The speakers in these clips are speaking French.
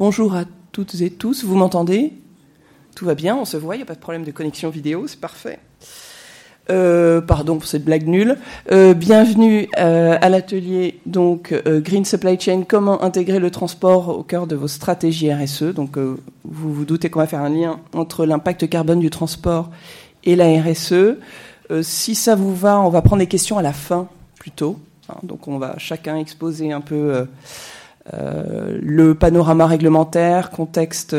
Bonjour à toutes et tous, vous m'entendez? Tout va bien, on se voit, il n'y a pas de problème de connexion vidéo, c'est parfait. Euh, pardon pour cette blague nulle. Euh, bienvenue euh, à l'atelier donc Green Supply Chain. Comment intégrer le transport au cœur de vos stratégies RSE Donc, vous vous doutez qu'on va faire un lien entre l'impact carbone du transport et la RSE. si ça vous va, on va prendre les questions à la fin plutôt. Hein. donc, on va chacun exposer un peu le panorama réglementaire, contexte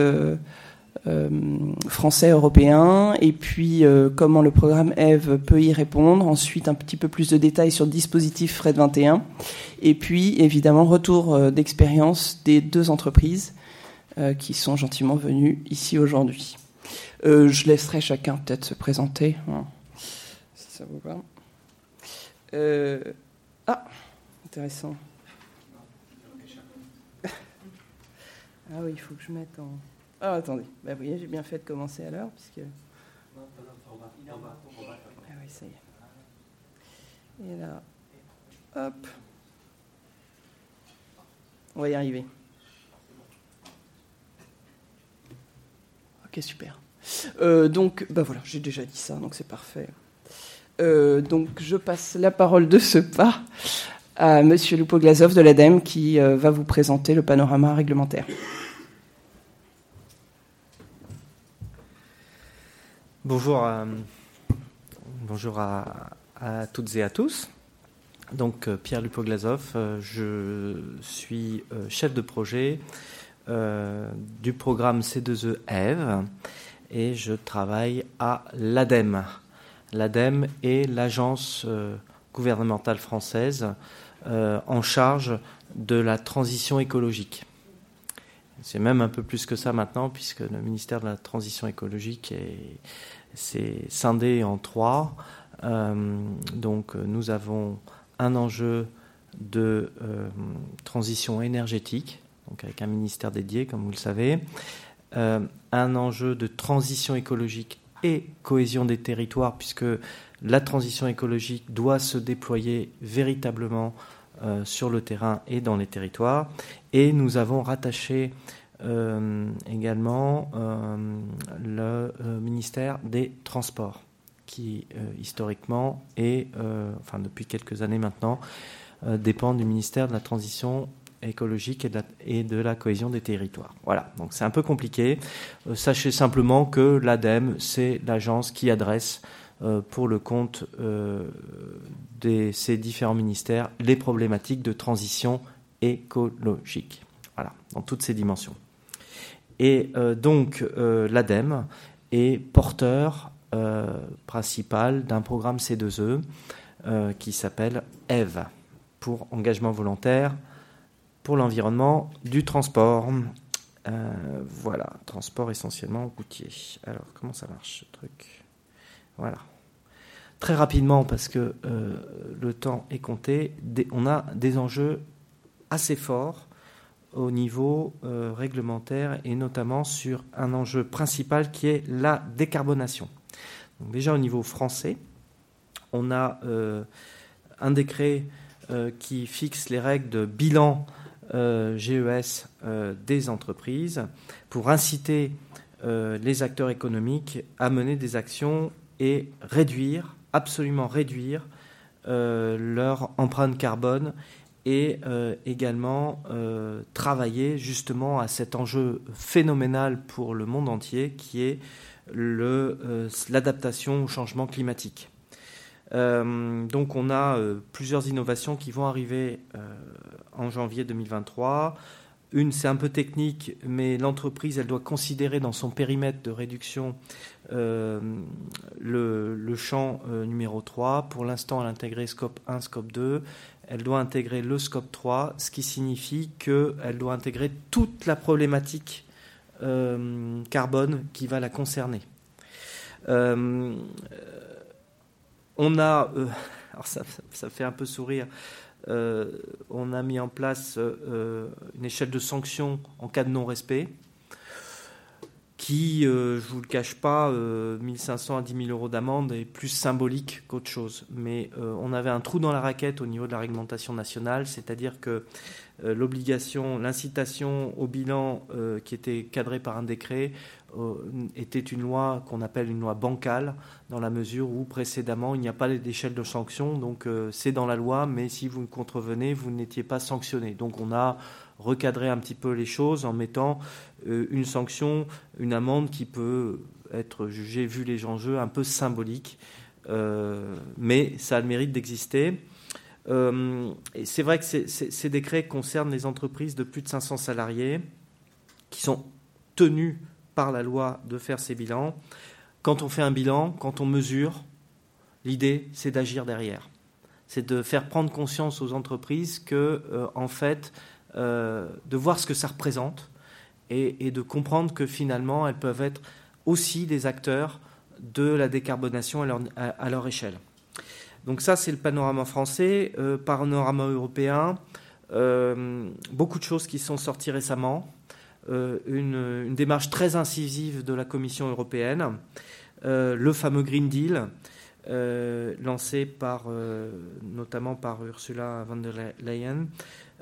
euh, français, européen, et puis euh, comment le programme EVE peut y répondre. Ensuite, un petit peu plus de détails sur le dispositif FRED 21. Et puis, évidemment, retour euh, d'expérience des deux entreprises qui sont gentiment venues ici aujourd'hui. je laisserai chacun peut-être se présenter, hein, si ça vous va? ah, intéressant. Ah oui, il faut que je mette en... Ah, attendez. Bah, vous voyez, j'ai bien fait de commencer à l'heure, puisque. Ah oui, ça y est. Et là, hop. On va y arriver. Ok, super. Euh, donc, bah voilà, j'ai déjà dit ça, donc c'est parfait. Euh, donc, je passe la parole de ce pas à Monsieur Lupo Glazov de l'ADEME qui euh, va vous présenter le panorama réglementaire. Bonjour, à, bonjour à, toutes et à tous. Donc euh, Pierre Lupoglazov, euh, je suis euh, chef de projet du programme C2E EVE et je travaille à l'ADEME. L'ADEME est l'agence gouvernementale française en charge de la transition écologique. C'est même un peu plus que ça maintenant, puisque le ministère de la Transition écologique est, c'est scindé en trois. Euh, donc nous avons un enjeu de euh, transition énergétique, donc avec un ministère dédié, comme vous le savez, euh, un enjeu de transition écologique et cohésion des territoires, puisque la transition écologique doit se déployer véritablement sur le terrain et dans les territoires. Et nous avons rattaché euh, également euh, le euh, ministère des Transports, qui historiquement et, enfin depuis quelques années maintenant, dépend du ministère de la Transition écologique et de, la, et de, la, cohésion des territoires. Voilà, donc c'est un peu compliqué. sachez simplement que l'ADEME, c'est l'agence qui adresse pour le compte de ces différents ministères les problématiques de transition écologique. Voilà, dans toutes ces dimensions. Et euh, donc euh, l'ADEME est porteur euh, principal d'un programme C2E qui s'appelle EVE pour engagement volontaire pour l'environnement du transport. voilà, transport essentiellement routier. Alors, comment ça marche ce truc? Voilà. Très rapidement, parce que le temps est compté, on a des enjeux assez forts au niveau euh, réglementaire et notamment sur un enjeu principal qui est la décarbonation. déjà au niveau français, on a euh, un décret euh, qui fixe les règles de bilan GES des entreprises pour inciter les acteurs économiques à mener des actions et réduire, absolument réduire leur empreinte carbone et euh, également euh, travailler justement à cet enjeu phénoménal pour le monde entier qui est euh, l'adaptation au changement climatique. donc on a plusieurs innovations qui vont arriver en janvier 2023. Une, c'est un peu technique, mais l'entreprise, elle doit considérer dans son périmètre de réduction le, le, champ numéro 3. Pour l'instant, elle a intégré scope 1, scope 2 elle doit intégrer le scope 3, ce qui signifie qu'elle doit intégrer toute la problématique euh, carbone qui va la concerner. Euh, on a, euh, alors ça, ça, fait un peu sourire, on a mis en place une échelle de sanctions en cas de non-respect qui, euh, je ne vous le cache pas, 1500 euh, à 10 000 euros d'amende est plus symbolique qu'autre chose. Mais euh, on avait un trou dans la raquette au niveau de la réglementation nationale, c'est-à-dire que l'obligation, l'incitation au bilan qui était cadrée par un décret était une loi qu'on appelle une loi bancale, dans la mesure où précédemment il n'y a pas d'échelle de sanction, donc c'est dans la loi, mais si vous contrevenez, vous n'étiez pas sanctionné. Donc on a recadré un petit peu les choses en mettant une sanction, une amende qui peut être jugée, vu les enjeux, un peu symbolique, mais ça a le mérite d'exister. Euh, c'est vrai que ces décrets concernent les entreprises de plus de 500 salariés qui sont tenus par la loi de faire ces bilans. Quand on fait un bilan, quand on mesure, l'idée, c'est d'agir derrière. C'est de faire prendre conscience aux entreprises que, euh, en fait, euh, de voir ce que ça représente et, de comprendre que finalement, elles peuvent être aussi des acteurs de la décarbonation à leur échelle. Donc ça, c'est le panorama français. Euh, panorama européen, beaucoup de choses qui sont sorties récemment. Euh, une, démarche très incisive de la Commission européenne, le fameux Green Deal, lancé par, notamment par Ursula von der Leyen,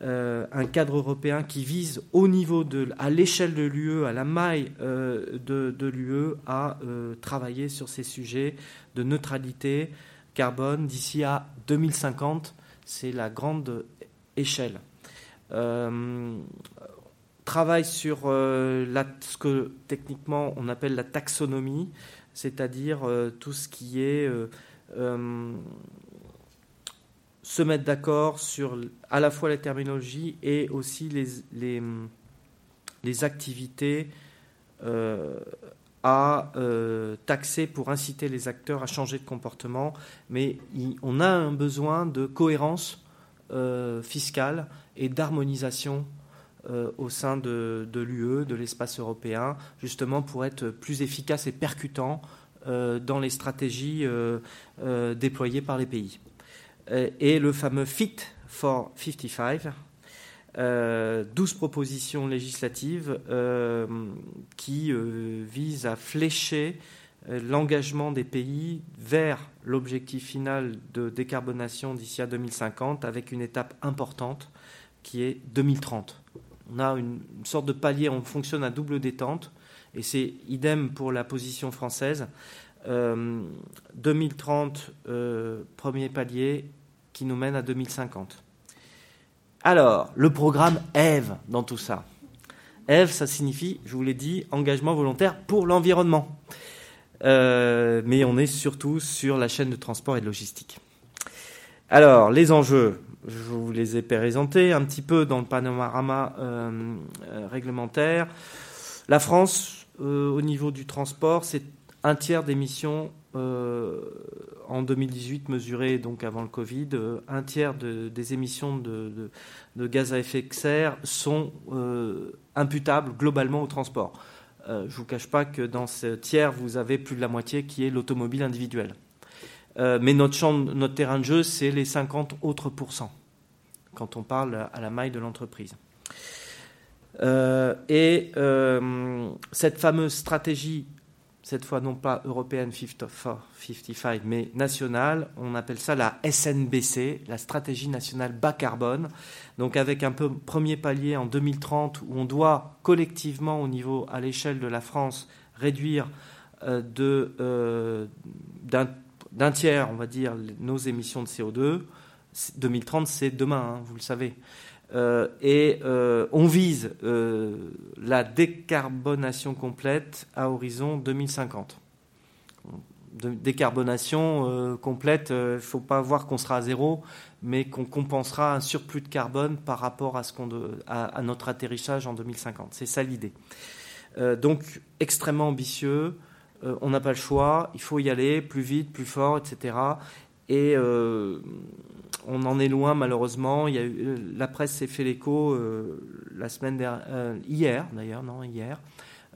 un cadre européen qui vise au niveau de, à l'échelle de l'UE, à la maille de, de l'UE, à travailler sur ces sujets de neutralité, carbone d'ici à 2050. C'est la grande échelle. Euh, travaille sur euh, ce que techniquement on appelle la taxonomie, c'est-à-dire euh, tout ce qui est se mettre d'accord sur à la fois la terminologie et aussi les, les, activités à euh, taxer pour inciter les acteurs à changer de comportement, mais on a un besoin de cohérence euh, fiscale et d'harmonisation euh, au sein de, l'UE, de l'espace européen, justement pour être plus efficace et percutant dans les stratégies déployées par les pays. et le fameux Fit for 55, 12 euh, propositions législatives euh, qui euh, visent à flécher l'engagement des pays vers l'objectif final de décarbonation d'ici à 2050 avec une étape importante qui est 2030. On a une, sorte de palier, on fonctionne à double détente et c'est idem pour la position française. 2030, premier palier qui nous mène à 2050. Alors, le programme EVE dans tout ça. EVE, ça signifie, je vous l'ai dit, engagement volontaire pour l'environnement. Euh, mais on est surtout sur la chaîne de transport et de logistique. Alors, les enjeux, je vous les ai présentés un petit peu dans le panorama euh, euh, réglementaire. La France, au niveau du transport, c'est un tiers d'émissions euh, en 2018 mesuré donc avant le Covid, euh, un tiers des émissions de, gaz à effet de serre sont euh, imputables globalement au transport. je ne vous cache pas que dans ce tiers, vous avez plus de la moitié qui est l'automobile individuelle. Mais notre, champ, notre terrain de jeu, c'est les 50 autres pourcents, quand on parle à la maille de l'entreprise. et cette fameuse stratégie cette fois non pas européenne 55, mais nationale. On appelle ça la SNBC, la stratégie nationale bas carbone. Donc avec un peu premier palier en 2030 où on doit collectivement au niveau à l'échelle de la France réduire euh, de, euh, d'un, tiers, on va dire, nos émissions de CO2. 2030, c'est demain, hein, vous le savez. Euh, et euh, on vise euh, la décarbonation complète à horizon 2050. décarbonation complète, il ne faut pas voir qu'on sera à zéro, mais qu'on compensera un surplus de carbone par rapport à, ce qu'on à, notre atterrissage en 2050. C'est ça l'idée. donc extrêmement ambitieux, on n'a pas le choix, il faut y aller plus vite, plus fort, etc. Et on en est loin malheureusement. Il y a eu, la presse s'est fait l'écho euh, la semaine dernière, euh, hier d'ailleurs, non hier.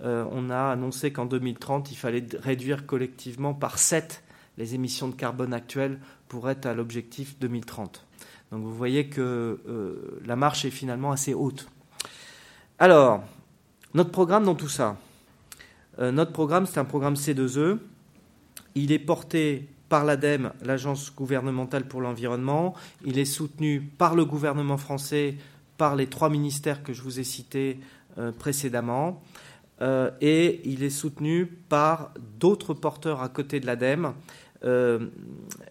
Euh, on a annoncé qu'en 2030, il fallait réduire collectivement par 7 les émissions de carbone actuelles pour être à l'objectif 2030. Donc vous voyez que la marche est finalement assez haute. Alors, notre programme dans tout ça. Notre programme, c'est un programme C2E. Il est porté par l'ADEME, l'Agence gouvernementale pour l'environnement. Il est soutenu par le gouvernement français par les trois ministères que je vous ai cités précédemment. et il est soutenu par d'autres porteurs à côté de l'ADEME,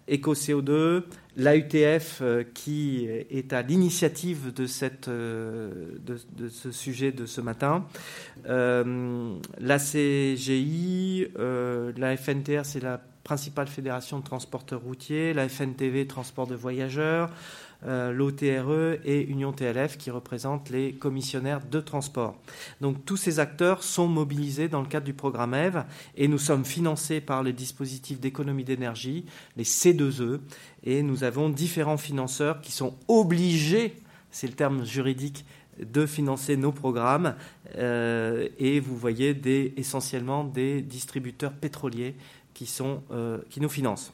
EcoCO2, l'AUTF euh, qui est à l'initiative de, euh, de, ce sujet de ce matin, euh, la CGI, la FNTR, c'est la principale fédération de transporteurs routiers, la FNTV, transport de voyageurs, euh, l'OTRE et Union TLF qui représentent les commissionnaires de transport. Donc tous ces acteurs sont mobilisés dans le cadre du programme EVE et nous sommes financés par les dispositifs d'économie d'énergie, les C2E, et nous avons différents financeurs qui sont obligés, c'est le terme juridique, de financer nos programmes euh, et vous voyez essentiellement des distributeurs pétroliers qui, sont, euh, qui nous financent.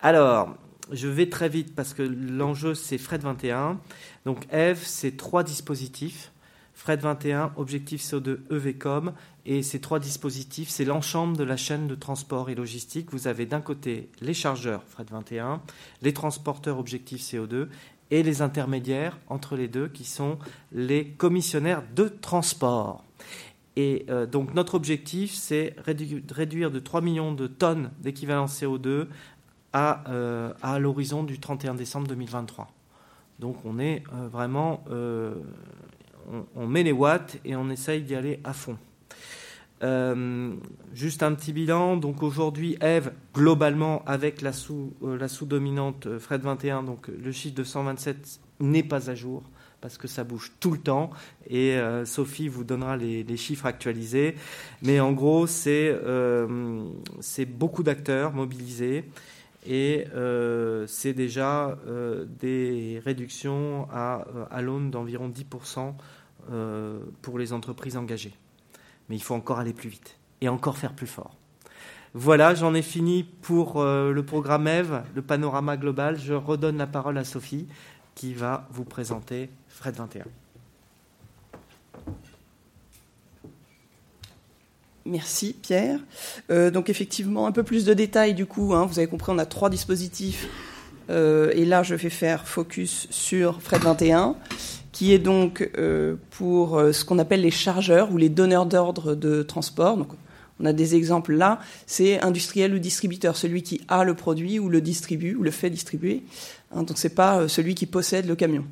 Alors, je vais très vite parce que l'enjeu c'est Fred 21. Donc Eve, c'est trois dispositifs. Fred 21, Objectif CO2 EVCOM. Et ces trois dispositifs, c'est l'ensemble de la chaîne de transport et logistique. Vous avez d'un côté les chargeurs Fred 21, les transporteurs Objectif CO2 et les intermédiaires entre les deux qui sont les commissionnaires de transport. Et euh, donc notre objectif, c'est réduire de 3 millions de tonnes d'équivalent CO2 euh, à, l'horizon du 31 décembre 2023. Donc on est euh, vraiment, euh, on, met les watts et on essaye d'y aller à fond. juste un petit bilan. Donc aujourd'hui, Eve, globalement, avec la sous, sous-dominante Fred 21, donc le chiffre de 127 n'est pas à jour parce que ça bouge tout le temps et Sophie vous donnera les, les, chiffres actualisés. Mais en gros, c'est beaucoup d'acteurs mobilisés et euh, c'est déjà euh, des réductions à, euh, à l'aune d'environ 10% pour les entreprises engagées. Mais il faut encore aller plus vite et encore faire plus fort. Voilà, j'en ai fini pour le programme EVE, le panorama global. Je redonne la parole à Sophie qui va vous présenter Fred 21. Merci Pierre. Euh, donc effectivement, un peu plus de détails du coup. Hein. vous avez compris, on a trois dispositifs. Euh, et là, je vais faire focus sur Fred 21, qui est donc euh, pour ce qu'on appelle les chargeurs ou les donneurs d'ordre de transport. Donc, on a des exemples là. C'est industriel ou distributeur, celui qui a le produit ou le distribue ou le fait distribuer. Hein, donc c'est pas celui qui possède le camion.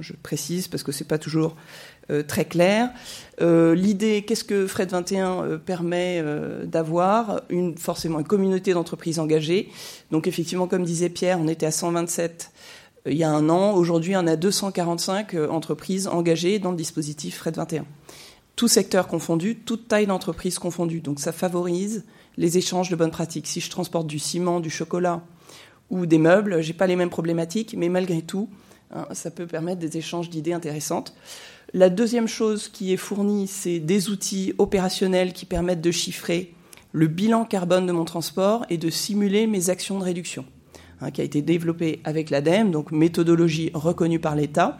Je précise parce que c'est pas toujours très clair. Euh, l'idée, qu'est-ce que Fred 21 euh, permet d'avoir? Une, Forcément une communauté d'entreprises engagées. Donc effectivement, comme disait Pierre, on était à 127 il y a un an. Aujourd'hui, on a 245 entreprises engagées dans le dispositif Fred 21. Tout secteur confondu, toute taille d'entreprise confondue. Donc ça favorise les échanges de bonnes pratiques. Si je transporte du ciment, du chocolat ou des meubles, j'ai pas les mêmes problématiques, mais malgré tout, hein, ça peut permettre des échanges d'idées intéressantes. La deuxième chose qui est fournie, c'est des outils opérationnels qui permettent de chiffrer le bilan carbone de mon transport et de simuler mes actions de réduction, hein, qui a été développé avec l'ADEME, donc méthodologie reconnue par l'État.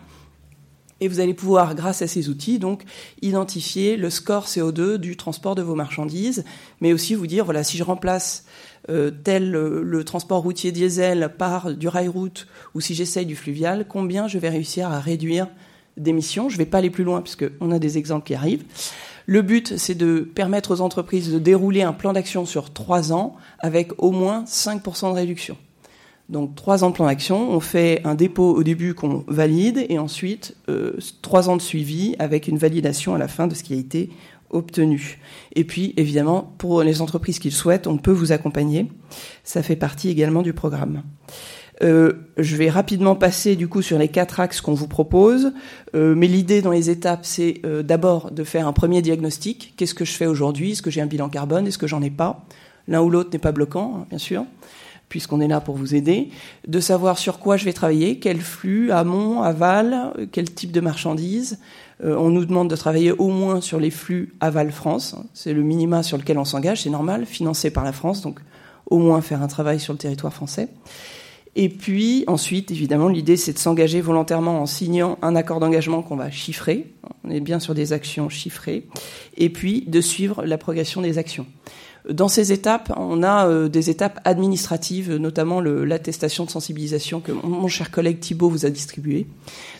Et vous allez pouvoir, grâce à ces outils, donc identifier le score CO2 du transport de vos marchandises, mais aussi vous dire voilà si je remplace euh, tel le transport routier diesel par du rail route ou si j'essaye du fluvial, combien je vais réussir à réduire d'émissions. Je ne vais pas aller plus loin puisqu'on a des exemples qui arrivent. Le but, c'est de permettre aux entreprises de dérouler un plan d'action sur trois ans avec au moins 5% de réduction. Donc trois ans de plan d'action, on fait un dépôt au début qu'on valide et ensuite euh, trois ans de suivi avec une validation à la fin de ce qui a été obtenu. Et puis évidemment, pour les entreprises qui le souhaitent, on peut vous accompagner. Ça fait partie également du programme. Euh, je vais rapidement passer du coup sur les quatre axes qu'on vous propose. Euh, mais l'idée dans les étapes, c'est euh, d'abord de faire un premier diagnostic. Qu'est-ce que je fais aujourd'hui? Est-ce que j'ai un bilan carbone? Est-ce que j'en ai pas? L'un ou l'autre n'est pas bloquant, hein, bien sûr, puisqu'on est là pour vous aider. De savoir sur quoi je vais travailler, quel flux, amont, aval, quel type de marchandises. on nous demande de travailler au moins sur les flux aval France. C'est le minima sur lequel on s'engage, c'est normal, financé par la France, donc au moins faire un travail sur le territoire français. Et puis ensuite, évidemment, l'idée c'est de s'engager volontairement en signant un accord d'engagement qu'on va chiffrer. On est bien sur des actions chiffrées. Et puis de suivre la progression des actions. Dans ces étapes, on a euh, des étapes administratives, notamment l'attestation de sensibilisation que mon, cher collègue Thibault vous a distribué.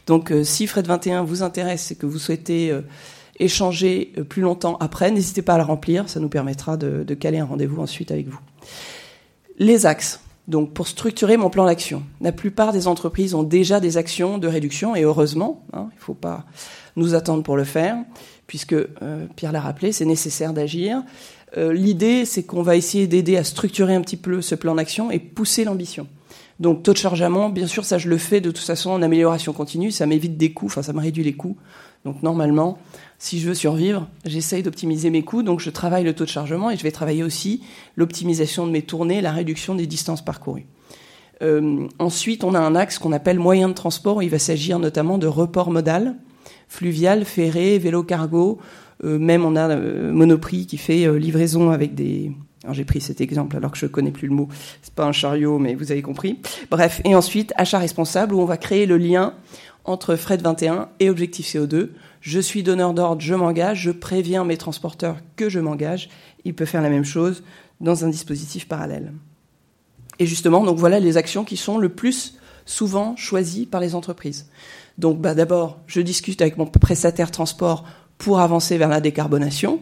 Donc, euh, si Fred 21 vous intéresse et que vous souhaitez euh, échanger plus longtemps après, n'hésitez pas à la remplir, ça nous permettra de caler un rendez-vous ensuite avec vous. Les axes. Donc, pour structurer mon plan d'action, la plupart des entreprises ont déjà des actions de réduction, et heureusement, hein, il ne faut pas nous attendre pour le faire, puisque Pierre l'a rappelé, c'est nécessaire d'agir. Euh, l'idée, c'est qu'on va essayer d'aider à structurer un petit peu ce plan d'action et pousser l'ambition. Donc taux de chargement, bien sûr, ça je le fais de toute façon en amélioration continue, ça m'évite des coûts, enfin ça me réduit les coûts. Donc normalement, si je veux survivre, j'essaye d'optimiser mes coûts, donc je travaille le taux de chargement et je vais travailler aussi l'optimisation de mes tournées, la réduction des distances parcourues. Euh, ensuite, on a un axe qu'on appelle moyen de transport, il va s'agir notamment de report modal, fluvial, ferré, vélo cargo, euh, même on a euh, Monoprix qui fait livraison avec des j'ai pris cet exemple alors que je connais plus le mot. C'est pas un chariot, mais vous avez compris. Bref, et ensuite achat responsable où on va créer le lien entre Fred 21 et objectif CO2. Je suis donneur d'ordre, je m'engage, je préviens mes transporteurs que je m'engage. Il peut faire la même chose dans un dispositif parallèle. Et justement, donc voilà les actions qui sont le plus souvent choisies par les entreprises. Donc, bah, d'abord, je discute avec mon prestataire transport pour avancer vers la décarbonation.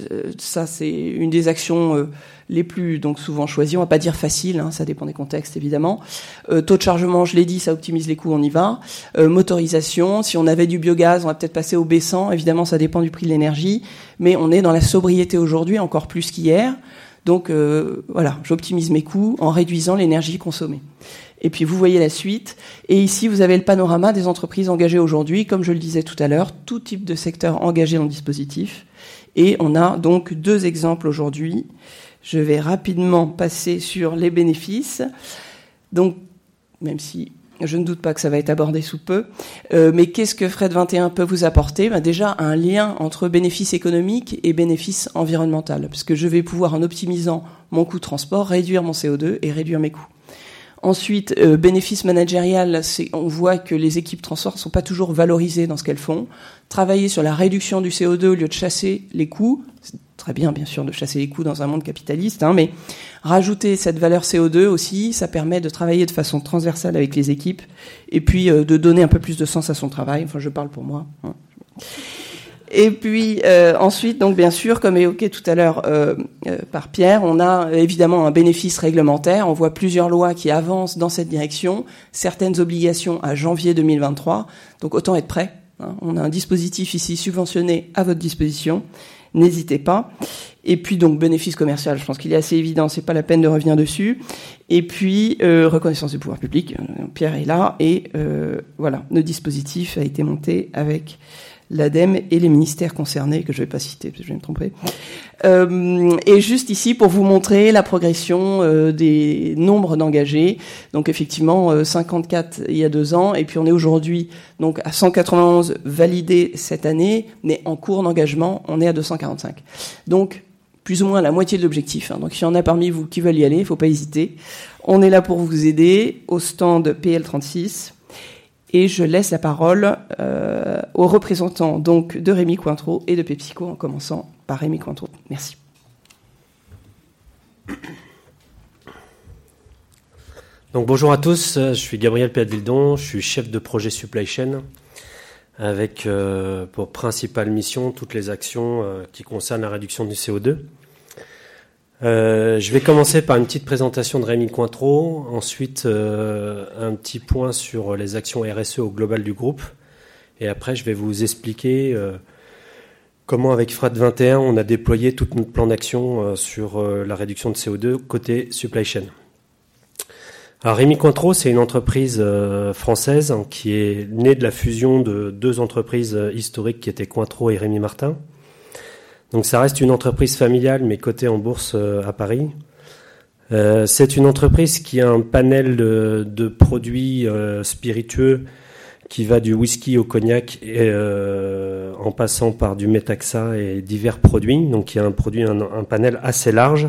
Euh, ça, c'est une des actions euh, les plus donc souvent choisies. On va pas dire facile, hein, ça dépend des contextes évidemment. Euh, taux de chargement, je l'ai dit, ça optimise les coûts, on y va. motorisation, si on avait du biogaz, on va peut-être passer au baissant. Évidemment, ça dépend du prix de l'énergie, mais on est dans la sobriété aujourd'hui encore plus qu'hier. Donc voilà, j'optimise mes coûts en réduisant l'énergie consommée. Et puis vous voyez la suite. Et ici, vous avez le panorama des entreprises engagées aujourd'hui. Comme je le disais tout à l'heure, tout type de secteur engagé dans le dispositif. Et on a donc deux exemples aujourd'hui. Je vais rapidement passer sur les bénéfices. Donc, même si je ne doute pas que ça va être abordé sous peu. Euh, mais qu'est-ce que Fred 21 peut vous apporter? Ben Déjà, un lien entre bénéfices économiques et bénéfices environnemental, puisque je vais pouvoir, en optimisant mon coût de transport, réduire mon CO2 et réduire mes coûts. Ensuite, euh, bénéfice managérial, on voit que les équipes transport ne sont pas toujours valorisées dans ce qu'elles font. Travailler sur la réduction du CO2 au lieu de chasser les coûts, c'est très bien bien sûr de chasser les coûts dans un monde capitaliste, hein, mais rajouter cette valeur CO2 aussi, ça permet de travailler de façon transversale avec les équipes et puis euh, de donner un peu plus de sens à son travail. Enfin, je parle pour moi. Hein. Et puis euh, ensuite, donc bien sûr, comme évoqué tout à l'heure euh, euh, par Pierre, on a évidemment un bénéfice réglementaire. On voit plusieurs lois qui avancent dans cette direction, certaines obligations à janvier 2023. Donc autant être prêt. Hein. On a un dispositif ici subventionné à votre disposition. N'hésitez pas. Et puis donc bénéfice commercial, je pense qu'il est assez évident, c'est pas la peine de revenir dessus. Et puis reconnaissance du pouvoir public, Pierre est là et voilà, le dispositif a été monté avec l'ADEME et les ministères concernés, que je ne vais pas citer, parce que je vais me tromper. Euh, et juste ici, pour vous montrer la progression euh, des nombres d'engagés. Donc effectivement, 54 euh, il y a deux ans, et puis on est aujourd'hui donc à 191 validés cette année, mais en cours d'engagement, on est à 245. Donc plus ou moins la moitié de l'objectif. Hein. Donc s'il y en a parmi vous qui veulent y aller, il ne faut pas hésiter. On est là pour vous aider au stand PL36 et je laisse la parole euh, aux représentants donc de Rémi Cointreau et de PepsiCo, en commençant par Rémi Cointreau. Merci. Donc bonjour à tous, je suis Gabriel Péadvildon, je suis chef de projet supply chain avec euh, pour principale mission toutes les actions euh, qui concernent la réduction du CO2. Euh, je vais commencer par une petite présentation de Rémi Cointreau, ensuite euh, un petit point sur les actions RSE au global du groupe, et après je vais vous expliquer euh, comment avec Fred 21 on a déployé tout notre plan d'action sur la réduction de CO2 côté supply chain. Alors Rémi Cointreau, c'est une entreprise française hein, qui est née de la fusion de deux entreprises historiques qui étaient Cointreau et Rémi Martin. Donc ça reste une entreprise familiale, mais cotée en bourse euh, à Paris. Euh, c'est une entreprise qui a un panel de, produits euh, spiritueux qui va du whisky au cognac en passant par du métaxa et divers produits. Donc il y a un panel assez large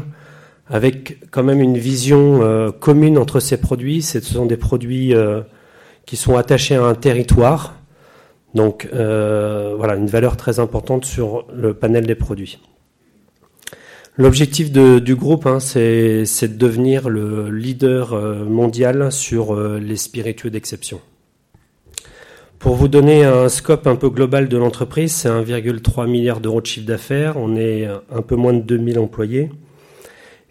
avec quand même une vision commune entre ces produits. Ce sont des produits qui sont attachés à un territoire, donc voilà, une valeur très importante sur le panel des produits. L'objectif du groupe, hein, c'est de devenir le leader mondial sur les spiritueux d'exception. Pour vous donner un scope un peu global de l'entreprise, c'est 1,3 milliard d'euros de chiffre d'affaires, on est un peu moins de 2000 employés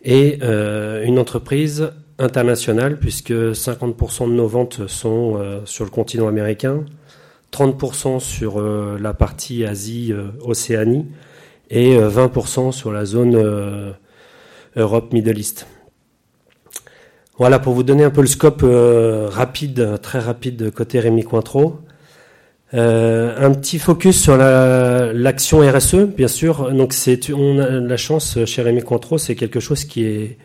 et euh, une entreprise internationale puisque 50% de nos ventes sont euh, sur le continent américain, 30% sur euh, la partie Asie-Océanie et 20% sur la zone Europe-Middle East. Voilà pour vous donner un peu le scope rapide, très rapide côté Rémi Cointreau. Euh, un petit focus sur l'action RSE, bien sûr. Donc, c'est, on a la chance chez Rémi Cointreau, c'est quelque chose qui est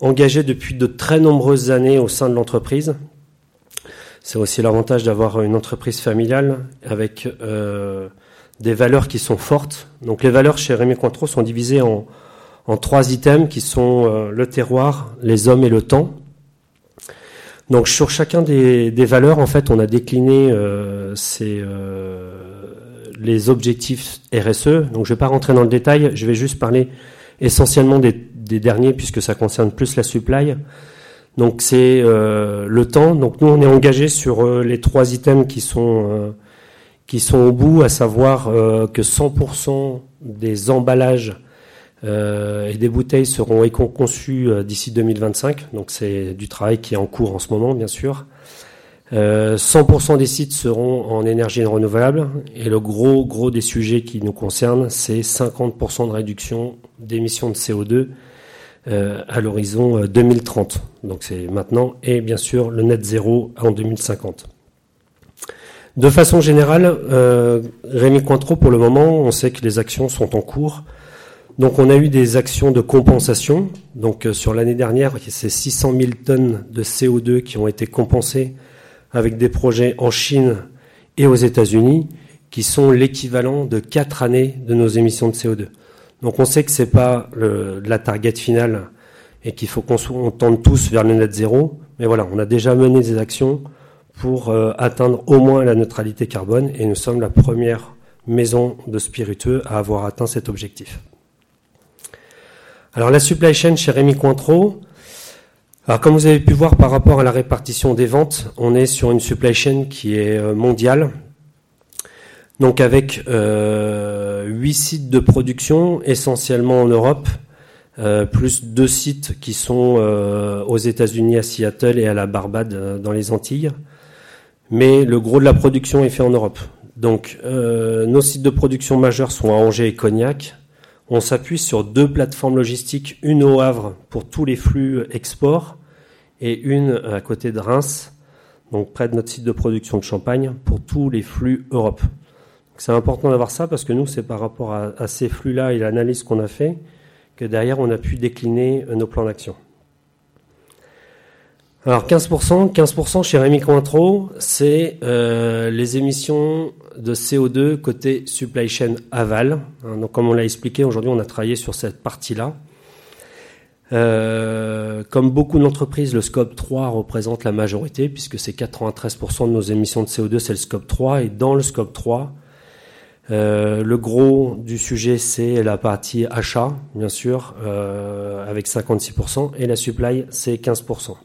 engagé depuis de très nombreuses années au sein de l'entreprise. C'est aussi l'avantage d'avoir une entreprise familiale avec euh, des valeurs qui sont fortes. Donc, les valeurs chez Rémi Cointreau sont divisées en, trois items qui sont euh, le terroir, les hommes et le temps. Donc sur chacun des, valeurs, en fait, on a décliné euh, euh, les objectifs RSE. Donc je ne vais pas rentrer dans le détail, je vais juste parler essentiellement des, derniers puisque ça concerne plus la supply. Donc c'est euh, le temps. Donc nous on est engagé sur les trois items qui sont qui sont au bout, à savoir que 100% des emballages euh, et des bouteilles seront éco-conçues euh, d'ici 2025. Donc c'est du travail qui est en cours en ce moment, bien sûr. 100% euh, des sites seront en énergie renouvelable et le gros gros des sujets qui nous concernent, c'est 50% de réduction d'émissions de CO2 à l'horizon 2030. Donc c'est maintenant et bien sûr le net zéro en 2050. De façon générale, Rémi Cointreau, pour le moment, on sait que les actions sont en cours. Donc on a eu des actions de compensation. Donc euh, sur l'année dernière, c'est 600 000 tonnes de CO2 qui ont été compensées avec des projets en Chine et aux États-Unis qui sont l'équivalent de quatre années de nos émissions de CO2. Donc on sait que c'est pas la target finale et qu'il faut qu'on tende tous vers le net zéro. Mais voilà, on a déjà mené des actions pour euh, atteindre au moins la neutralité carbone et nous sommes la première maison de spiritueux à avoir atteint cet objectif. Alors la supply chain chez Rémi Cointreau, alors comme vous avez pu voir par rapport à la répartition des ventes, on est sur une supply chain qui est euh, mondiale. Donc avec euh, 8 sites de production essentiellement en Europe, euh, plus deux sites qui sont euh, aux États-Unis à Seattle et à la Barbade dans les Antilles. Mais le gros de la production est fait en Europe. Donc nos sites de production majeurs sont à Angers et Cognac, on s'appuie sur deux plateformes logistiques, une au Havre pour tous les flux export et une à côté de Reims, donc près de notre site de production de champagne, pour tous les flux Europe. C'est important d'avoir ça parce que nous, c'est par rapport à, ces flux-là et l'analyse qu'on a fait que derrière, on a pu décliner nos plans d'action. Alors 15%, 15% chez Rémi Cointreau, c'est euh, les émissions de CO2 côté supply chain aval. Hein, donc comme on l'a expliqué, aujourd'hui on a travaillé sur cette partie-là. Euh, comme beaucoup d'entreprises, le scope 3 représente la majorité, puisque c'est 93% de nos émissions de CO2, c'est le scope 3. Et dans le scope 3, euh, le gros du sujet, c'est la partie achat, bien sûr, avec 56%, et la supply, c'est 15%.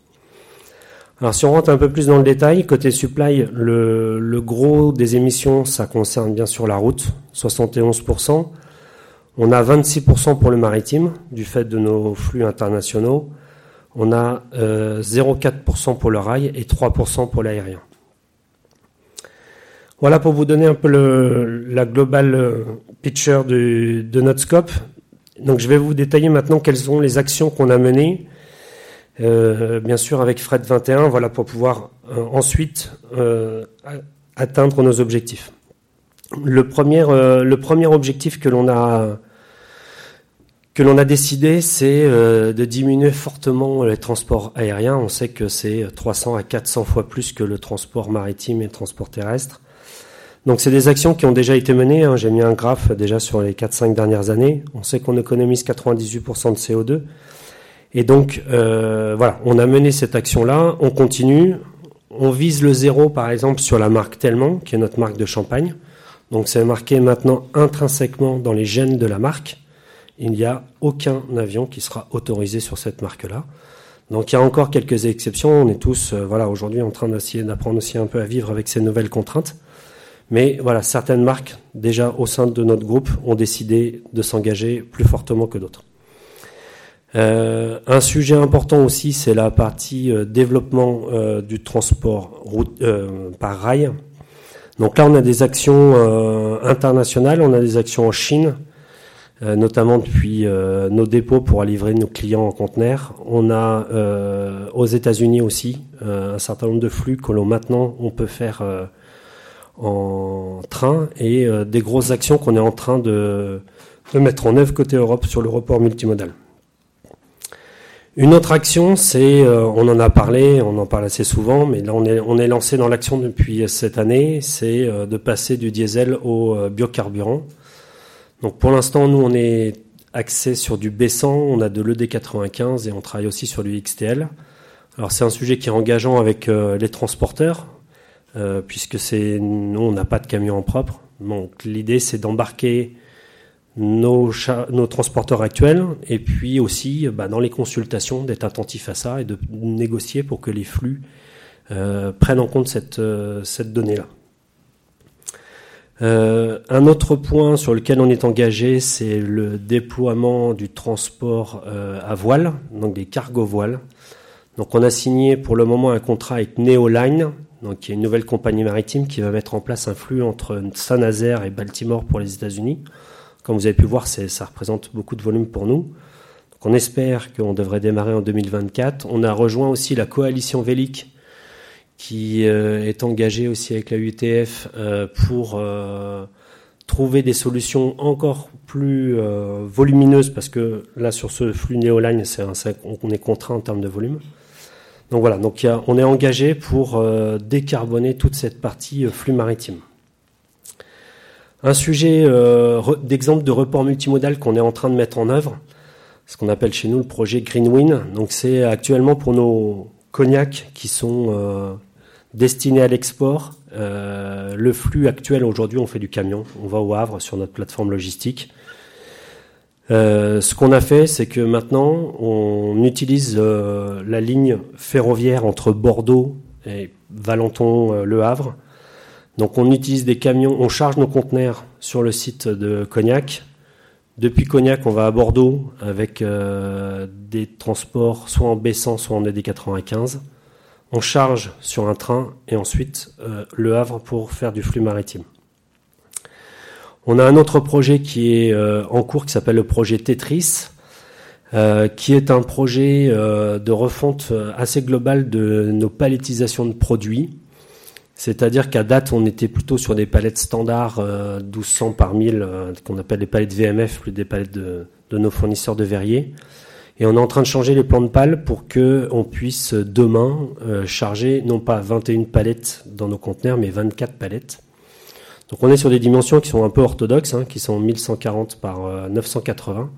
Alors si on rentre un peu plus dans le détail, côté supply, le, gros des émissions, ça concerne bien sûr la route, 71%. On a 26% pour le maritime, du fait de nos flux internationaux. On a 0,4% euh, pour le rail et 3% pour l'aérien. Voilà pour vous donner un peu la global euh, picture de notre scope. Donc je vais vous détailler maintenant quelles sont les actions qu'on a menées euh, bien sûr avec Fred 21, voilà pour pouvoir euh, ensuite atteindre nos objectifs. Le premier, le premier objectif que l'on a que l'on a décidé, c'est de diminuer fortement les transports aériens. On sait que c'est 300 à 400 fois plus que le transport maritime et le transport terrestre. Donc c'est des actions qui ont déjà été menées. Hein. J'ai mis un graphe déjà sur les 4-5 dernières années. On sait qu'on économise 98% de CO2. Et donc, euh, voilà, on a mené cette action-là, on continue, on vise le zéro, par exemple, sur la marque Tellement, qui est notre marque de champagne. Donc, c'est marqué maintenant intrinsèquement dans les gènes de la marque. Il n'y a aucun avion qui sera autorisé sur cette marque-là. Donc, il y a encore quelques exceptions. On est tous, euh, voilà, aujourd'hui en train d'apprendre aussi un peu à vivre avec ces nouvelles contraintes. Mais voilà, certaines marques, déjà au sein de notre groupe, ont décidé de s'engager plus fortement que d'autres. Euh, un sujet important aussi, c'est la partie euh, développement euh, du transport par rail. Donc là, on a des actions internationales, on a des actions en Chine, notamment depuis nos dépôts pour livrer nos clients en conteneurs. On a aux États-Unis aussi un certain nombre de flux que l'on maintenant on peut faire en train et des grosses actions qu'on est en train de, de mettre en œuvre côté Europe sur le report multimodal. Une autre action, c'est, euh, on en a parlé, on en parle assez souvent, mais là on est, on est lancé dans l'action depuis cette année, c'est euh, de passer du diesel au euh, biocarburant. Donc pour l'instant, nous on est axé sur du B100, on a de l'ED95 et on travaille aussi sur du XTL. Alors c'est un sujet qui est engageant avec les transporteurs, puisque c'est nous on n'a pas de camion en propre. Donc l'idée c'est d'embarquer nos, nos, transporteurs actuels et puis aussi bah, dans les consultations d'être attentif à ça et de négocier pour que les flux euh, prennent en compte cette, euh, cette donnée-là. Euh, un autre point sur lequel on est engagé, c'est le déploiement du transport euh, à voile, donc des cargo voiles. Donc on a signé pour le moment un contrat avec Neoline, donc qui est une nouvelle compagnie maritime qui va mettre en place un flux entre Saint-Nazaire et Baltimore pour les États-Unis. Comme vous avez pu voir, ça représente beaucoup de volume pour nous. Donc on espère qu'on devrait démarrer en 2024. On a rejoint aussi la coalition Vélic qui euh, est engagée aussi avec la UTF euh, pour euh, trouver des solutions encore plus volumineuses parce que là sur ce flux néoline, c'est on est contraint en termes de volume. Donc voilà, on est engagé pour décarboner toute cette partie flux maritime. Un sujet euh, d'exemple de report multimodal qu'on est en train de mettre en œuvre, ce qu'on appelle chez nous le projet Greenwin. Donc c'est actuellement pour nos cognacs qui sont euh, destinés à l'export. Euh, le flux actuel aujourd'hui, on fait du camion, on va au Havre sur notre plateforme logistique. Ce qu'on a fait, c'est que maintenant, on utilise la ligne ferroviaire entre Bordeaux et Valenton-Le Havre donc on utilise des camions, on charge nos conteneurs sur le site de Cognac. Depuis Cognac, on va à Bordeaux avec euh, des transports soit en B100, soit en ED95. On charge sur un train et ensuite euh, le Havre pour faire du flux maritime. On a un autre projet qui est euh, en cours qui s'appelle le projet Tetris, qui est un projet de refonte assez globale de nos palettisations de produits. C'est-à-dire qu'à date, on était plutôt sur des palettes standards 1200 euh, par 1000, euh, qu'on appelle les palettes VMF, plus des palettes de, nos fournisseurs de verriers. Et on est en train de changer les plans de pales pour que on puisse demain euh, charger non pas 21 palettes dans nos conteneurs, mais 24 palettes. Donc on est sur des dimensions qui sont un peu orthodoxes, hein, qui sont 1140 par 980.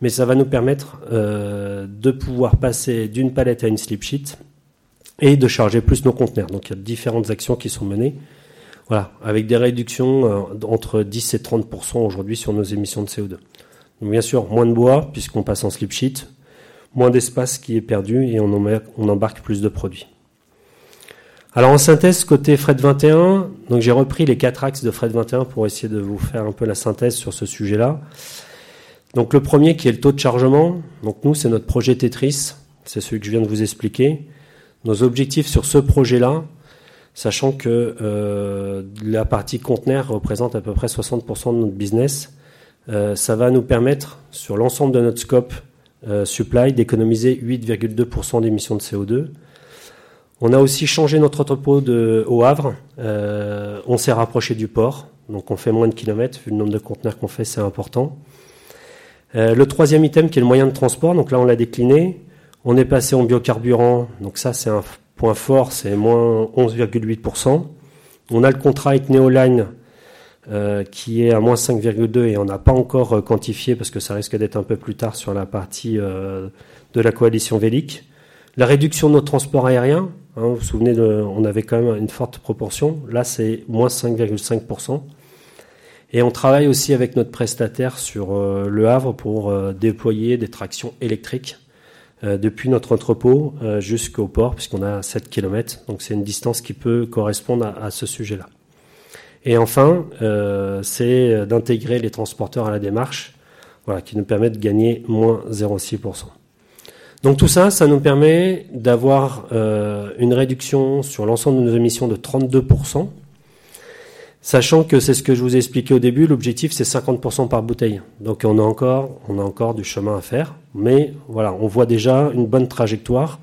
Mais ça va nous permettre de pouvoir passer d'une palette à une slip sheet et de charger plus nos conteneurs. Donc il y a différentes actions qui sont menées. Voilà, avec des réductions euh, entre 10 et 30% aujourd'hui sur nos émissions de CO2. Donc bien sûr, moins de bois puisqu'on passe en slip sheet, moins d'espace qui est perdu et on, embarque plus de produits. Alors en synthèse, côté Fred 21, donc j'ai repris les quatre axes de Fred 21 pour essayer de vous faire un peu la synthèse sur ce sujet-là. Donc le premier qui est le taux de chargement. Donc nous, c'est notre projet Tetris, c'est celui que je viens de vous expliquer nos objectifs sur ce projet-là, sachant que euh, la partie conteneur représente à peu près 60% de notre business, euh, ça va nous permettre, sur l'ensemble de notre scope euh, supply, d'économiser 8,2% d'émissions de CO2. On a aussi changé notre entrepôt de, au Havre. on s'est rapproché du port, donc on fait moins de kilomètres, vu le nombre de conteneurs qu'on fait, c'est important. le troisième item qui est le moyen de transport, donc là on l'a décliné. On est passé en biocarburant, donc ça c'est un point fort, c'est moins 11,8%. On a le contrat avec Neoline qui est à moins 5,2 et on n'a pas encore quantifié parce que ça risque d'être un peu plus tard sur la partie de la coalition Vélic. La réduction de nos transports aériens, hein, vous vous souvenez, on avait quand même une forte proportion. Là, c'est moins 5,5%. Et on travaille aussi avec notre prestataire sur euh, Le Havre pour euh, déployer des tractions électriques euh, depuis notre entrepôt jusqu'au port, puisqu'on a 7 km. Donc c'est une distance qui peut correspondre à, à ce sujet-là. Et enfin, c'est d'intégrer les transporteurs à la démarche, voilà, qui nous permet de gagner moins 0,6%. Donc tout ça, ça nous permet d'avoir euh, une réduction sur l'ensemble de nos émissions de 32%, sachant que c'est ce que je vous ai expliqué au début, l'objectif c'est 50% par bouteille. Donc on a, encore, on a encore du chemin à faire, mais voilà, on voit déjà une bonne trajectoire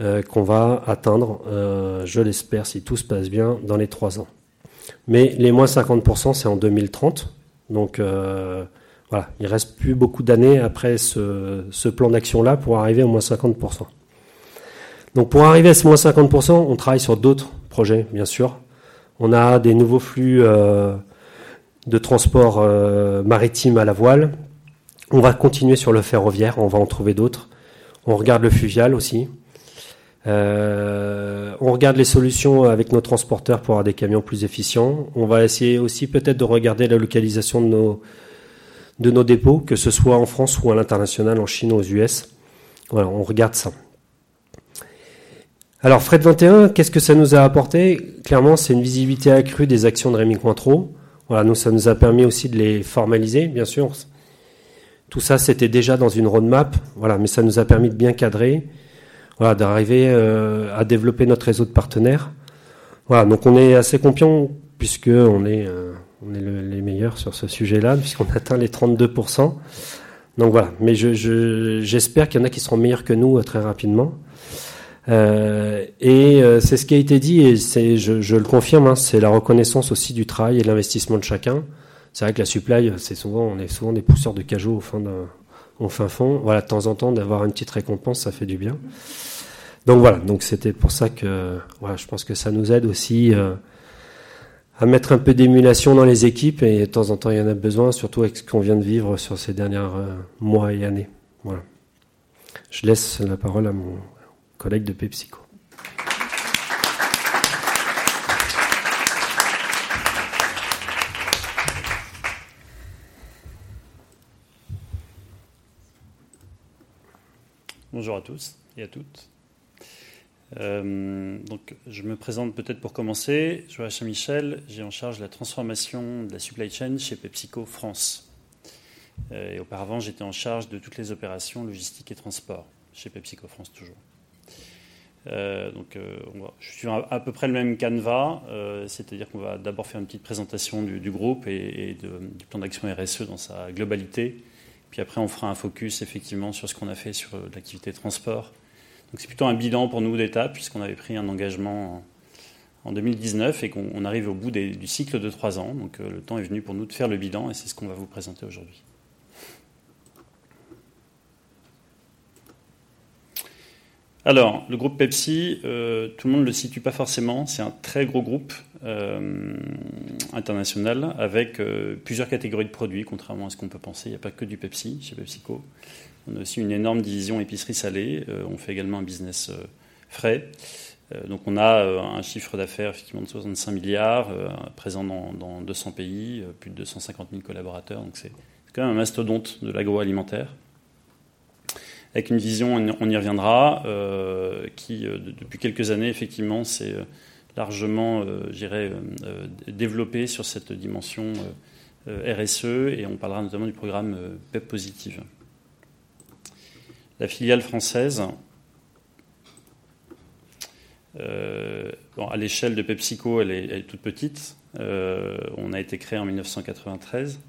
euh, qu'on va atteindre, euh, je l'espère, si tout se passe bien, dans les trois ans. Mais les moins 50%, c'est en 2030, donc voilà, il reste plus beaucoup d'années après ce, plan d'action-là pour arriver au moins 50%. Donc pour arriver à ce moins 50%, on travaille sur d'autres projets, bien sûr. On a des nouveaux flux euh, de transport euh, maritime à la voile. On va continuer sur le ferroviaire, on va en trouver d'autres. On regarde le fluvial aussi. Euh, on regarde les solutions avec nos transporteurs pour avoir des camions plus efficients. On va essayer aussi peut-être de regarder la localisation de nos, de nos dépôts, que ce soit en France ou à l'international, en Chine ou aux US. Voilà, on regarde ça. Alors, Fred 21, qu'est-ce que ça nous a apporté? Clairement, c'est une visibilité accrue des actions de Rémi Cointreau. Voilà, nous, ça nous a permis aussi de les formaliser, bien sûr. Tout ça, c'était déjà dans une roadmap, voilà, mais ça nous a permis de bien cadrer, voilà, d'arriver euh, à développer notre réseau de partenaires. Voilà, donc on est assez confiant puisque on est euh, on est les meilleurs sur ce sujet-là, puisqu'on atteint les 32%. Donc voilà, mais j'espère qu'il y en a qui seront meilleurs que nous euh, très rapidement. Euh, et euh, c'est ce qui a été dit, et je, le confirme, hein, c'est la reconnaissance aussi du travail et de l'investissement de chacun. C'est vrai que la supply, c'est souvent, on est souvent des pousseurs de cajots au fin, au fin fond. Voilà, de temps en temps, d'avoir une petite récompense, ça fait du bien. Donc voilà, donc c'était pour ça que, je pense que ça nous aide aussi à mettre un peu d'émulation dans les équipes et de temps en temps il y en a besoin, surtout avec ce qu'on vient de vivre sur ces derniers euh, mois et années. Voilà. Je laisse la parole à mon collègue de PepsiCo. Bonjour à tous et à toutes. Euh, donc, je me présente peut-être pour commencer. Joachim Michel, j'ai en charge la transformation de la supply chain chez PepsiCo France. Euh, et auparavant, j'étais en charge de toutes les opérations logistique et transport chez PepsiCo France toujours. Euh, donc, je suis à, peu près le même canevas, c'est-à-dire qu'on va d'abord faire une petite présentation du, groupe et, du plan d'action RSE dans sa globalité. Puis après, on fera un focus effectivement sur ce qu'on a fait sur l'activité transport donc c'est plutôt un bilan pour nous d'étape, puisqu'on avait pris un engagement en 2019 et qu'on arrive au bout du cycle de trois ans. Donc euh, le temps est venu pour nous de faire le bilan et c'est ce qu'on va vous présenter aujourd'hui. Alors, le groupe Pepsi, euh, tout le monde ne le situe pas forcément. C'est un très gros groupe euh, international avec plusieurs catégories de produits, contrairement à ce qu'on peut penser. Il n'y a pas que du Pepsi chez PepsiCo. On a aussi une énorme division épicerie salée. Euh, on fait également un business euh, frais. Euh, donc on a un chiffre d'affaires effectivement de 65 milliards, présent dans, 200 pays, plus de 250 000 collaborateurs. Donc c'est quand même un mastodonte de l'agroalimentaire avec une vision, on y reviendra, qui depuis quelques années effectivement s'est largement, développée sur cette dimension RSE et on parlera notamment du programme PEP Positive. La filiale française, euh, à l'échelle de PepsiCo, elle est, toute petite. Euh, on a été créé en 1993.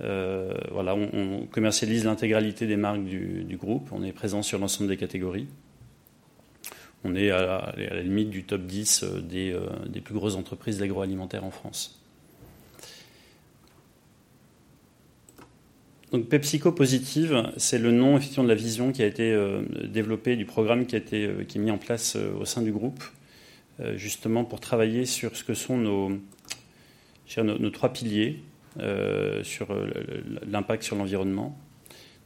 Euh, voilà, on, commercialise l'intégralité des marques du, groupe. On est présent sur l'ensemble des catégories. On est à, la limite du top 10 des, des plus grosses entreprises d'agroalimentaire en France. Donc PepsiCo Positive, c'est le nom effectivement de la vision qui a été euh, développée, du programme qui a été euh, est mis en place euh, au sein du groupe, justement pour travailler sur ce que sont nos, nos, trois piliers sur l'impact sur l'environnement.